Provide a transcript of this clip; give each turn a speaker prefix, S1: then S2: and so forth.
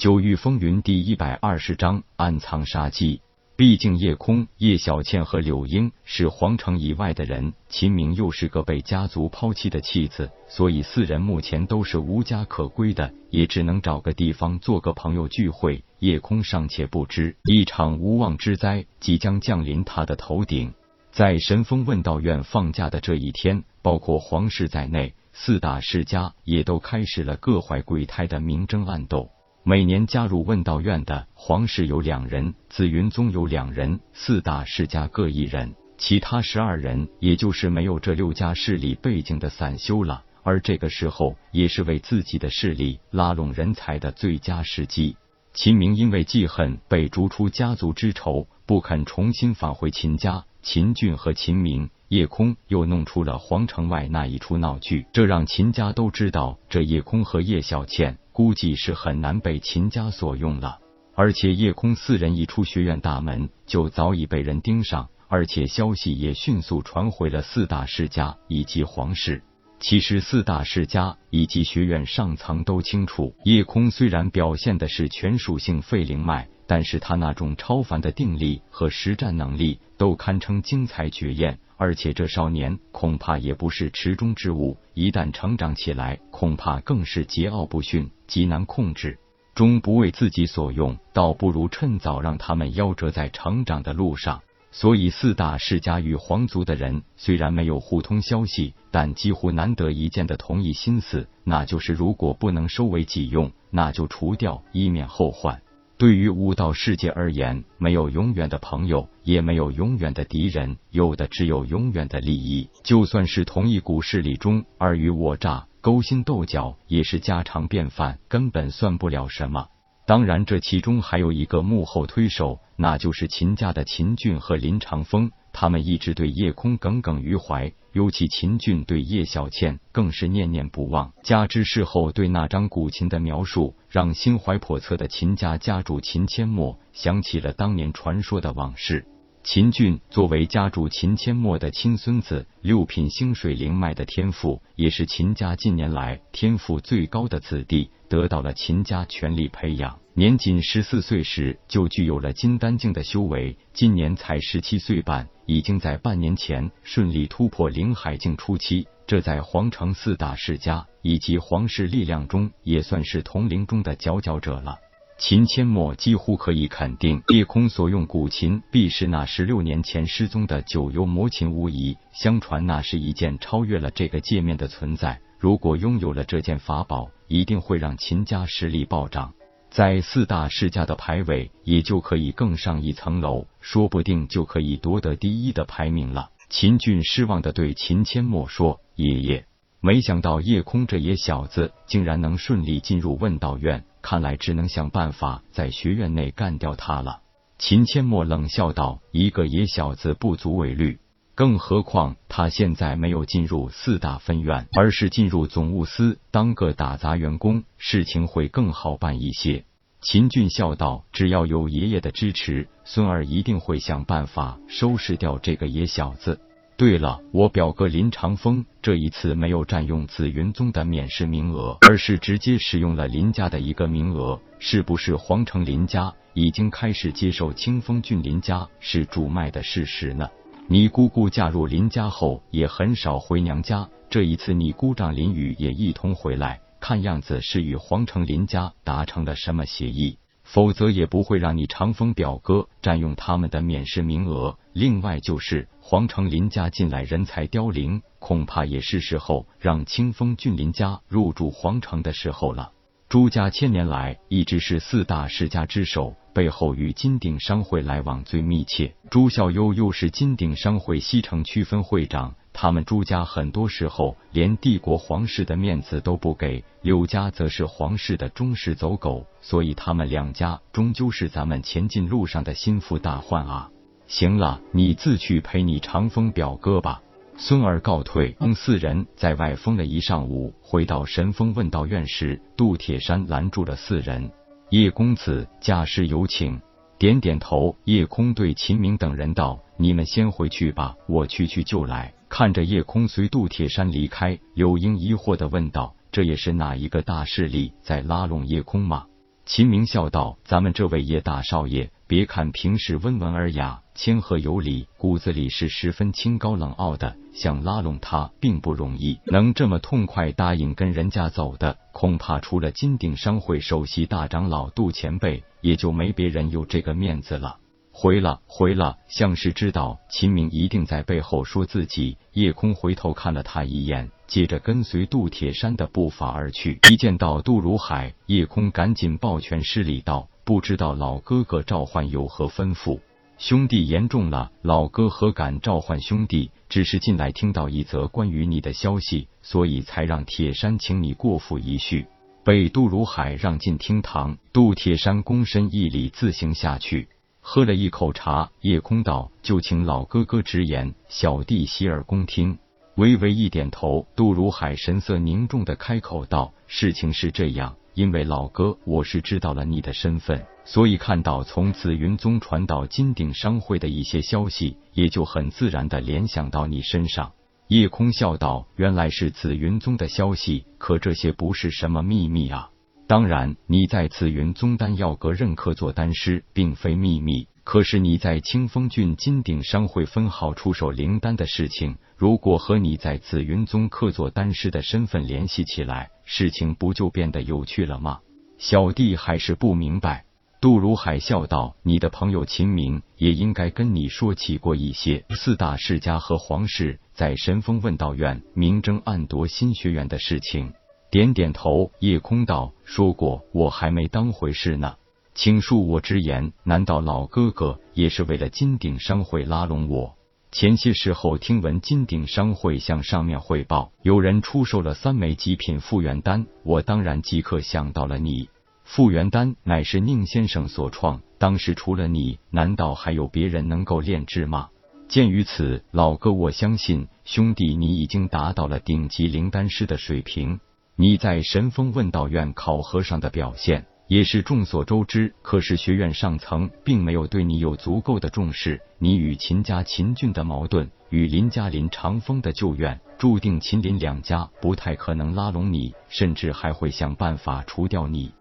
S1: 九域风云第一百二十章暗藏杀机。毕竟叶空、叶小倩和柳英是皇城以外的人，秦明又是个被家族抛弃的弃子，所以四人目前都是无家可归的，也只能找个地方做个朋友聚会。叶空尚且不知，一场无妄之灾即将降临他的头顶。在神风问道院放假的这一天，包括皇室在内，四大世家也都开始了各怀鬼胎的明争暗斗。每年加入问道院的皇室有两人，紫云宗有两人，四大世家各一人，其他十二人也就是没有这六家势力背景的散修了。而这个时候，也是为自己的势力拉拢人才的最佳时机。秦明因为记恨被逐出家族之仇，不肯重新返回秦家。秦俊和秦明、叶空又弄出了皇城外那一出闹剧，这让秦家都知道，这叶空和叶小倩。估计是很难被秦家所用了，而且叶空四人一出学院大门，就早已被人盯上，而且消息也迅速传回了四大世家以及皇室。其实四大世家以及学院上层都清楚，叶空虽然表现的是全属性废灵脉，但是他那种超凡的定力和实战能力都堪称精彩绝艳。而且这少年恐怕也不是池中之物，一旦成长起来，恐怕更是桀骜不驯，极难控制。终不为自己所用，倒不如趁早让他们夭折在成长的路上。所以四大世家与皇族的人虽然没有互通消息，但几乎难得一见的同一心思，那就是如果不能收为己用，那就除掉，以免后患。对于武道世界而言，没有永远的朋友，也没有永远的敌人，有的只有永远的利益。就算是同一股势力中尔虞我诈、勾心斗角，也是家常便饭，根本算不了什么。当然，这其中还有一个幕后推手，那就是秦家的秦俊和林长风。他们一直对夜空耿耿于怀，尤其秦俊对叶小倩更是念念不忘。加之事后对那张古琴的描述，让心怀叵测的秦家家主秦千墨想起了当年传说的往事。秦俊作为家主秦千墨的亲孙子，六品星水灵脉的天赋，也是秦家近年来天赋最高的子弟，得到了秦家全力培养。年仅十四岁时就具有了金丹境的修为，今年才十七岁半，已经在半年前顺利突破灵海境初期。这在皇城四大世家以及皇室力量中，也算是同龄中的佼佼者了。秦千墨几乎可以肯定，夜空所用古琴必是那十六年前失踪的九幽魔琴无疑。相传那是一件超越了这个界面的存在。如果拥有了这件法宝，一定会让秦家实力暴涨，在四大世家的排位也就可以更上一层楼，说不定就可以夺得第一的排名了。秦俊失望的对秦千墨说：“爷爷，没想到夜空这野小子竟然能顺利进入问道院。”看来只能想办法在学院内干掉他了。秦千墨冷笑道：“一个野小子不足为虑，更何况他现在没有进入四大分院，而是进入总务司当个打杂员工，事情会更好办一些。”秦俊笑道：“只要有爷爷的支持，孙儿一定会想办法收拾掉这个野小子。”对了，我表哥林长风这一次没有占用紫云宗的免试名额，而是直接使用了林家的一个名额，是不是皇城林家已经开始接受清风郡林家是主脉的事实呢？你姑姑嫁入林家后也很少回娘家，这一次你姑丈林宇也一同回来，看样子是与皇城林家达成了什么协议。否则也不会让你长风表哥占用他们的免试名额。另外就是皇城林家近来人才凋零，恐怕也是时候让清风俊林家入驻皇城的时候了。朱家千年来一直是四大世家之首，背后与金鼎商会来往最密切。朱孝优又是金鼎商会西城区分会长。他们朱家很多时候连帝国皇室的面子都不给，柳家则是皇室的忠实走狗，所以他们两家终究是咱们前进路上的心腹大患啊！行了，你自去陪你长风表哥吧。孙儿告退。等四人在外疯了一上午，回到神风问道院时，杜铁山拦住了四人：“叶公子，驾师有请。”点点头，叶空对秦明等人道：“你们先回去吧，我去去就来。”看着叶空随杜铁山离开，柳英疑惑的问道：“这也是哪一个大势力在拉拢叶空吗？”秦明笑道：“咱们这位叶大少爷，别看平时温文尔雅、谦和有礼，骨子里是十分清高冷傲的。想拉拢他并不容易，能这么痛快答应跟人家走的，恐怕除了金鼎商会首席大长老杜前辈，也就没别人有这个面子了。”回了，回了，像是知道秦明一定在背后说自己。夜空回头看了他一眼。接着跟随杜铁山的步伐而去，一见到杜如海，叶空赶紧抱拳施礼道：“不知道老哥哥召唤有何吩咐？”兄弟言重了，老哥何敢召唤兄弟？只是近来听到一则关于你的消息，所以才让铁山请你过府一叙。被杜如海让进厅堂，杜铁山躬身一礼，自行下去，喝了一口茶。叶空道：“就请老哥哥直言，小弟洗耳恭听。”微微一点头，杜如海神色凝重的开口道：“事情是这样，因为老哥，我是知道了你的身份，所以看到从紫云宗传到金鼎商会的一些消息，也就很自然的联想到你身上。”叶空笑道：“原来是紫云宗的消息，可这些不是什么秘密啊。当然，你在紫云宗丹药阁任客做丹师，并非秘密。”可是你在清风郡金鼎商会分号出售灵丹的事情，如果和你在紫云宗客座丹师的身份联系起来，事情不就变得有趣了吗？小弟还是不明白。杜如海笑道：“你的朋友秦明也应该跟你说起过一些四大世家和皇室在神风问道院明争暗夺新学员的事情。”点点头，夜空道：“说过，我还没当回事呢。”请恕我直言，难道老哥哥也是为了金鼎商会拉拢我？前些时候听闻金鼎商会向上面汇报，有人出售了三枚极品复原丹，我当然即刻想到了你。复原丹乃是宁先生所创，当时除了你，难道还有别人能够炼制吗？鉴于此，老哥，我相信兄弟你已经达到了顶级灵丹师的水平。你在神风问道院考核上的表现。也是众所周知，可是学院上层并没有对你有足够的重视。你与秦家秦俊的矛盾，与林家林长风的旧怨，注定秦林两家不太可能拉拢你，甚至还会想办法除掉你。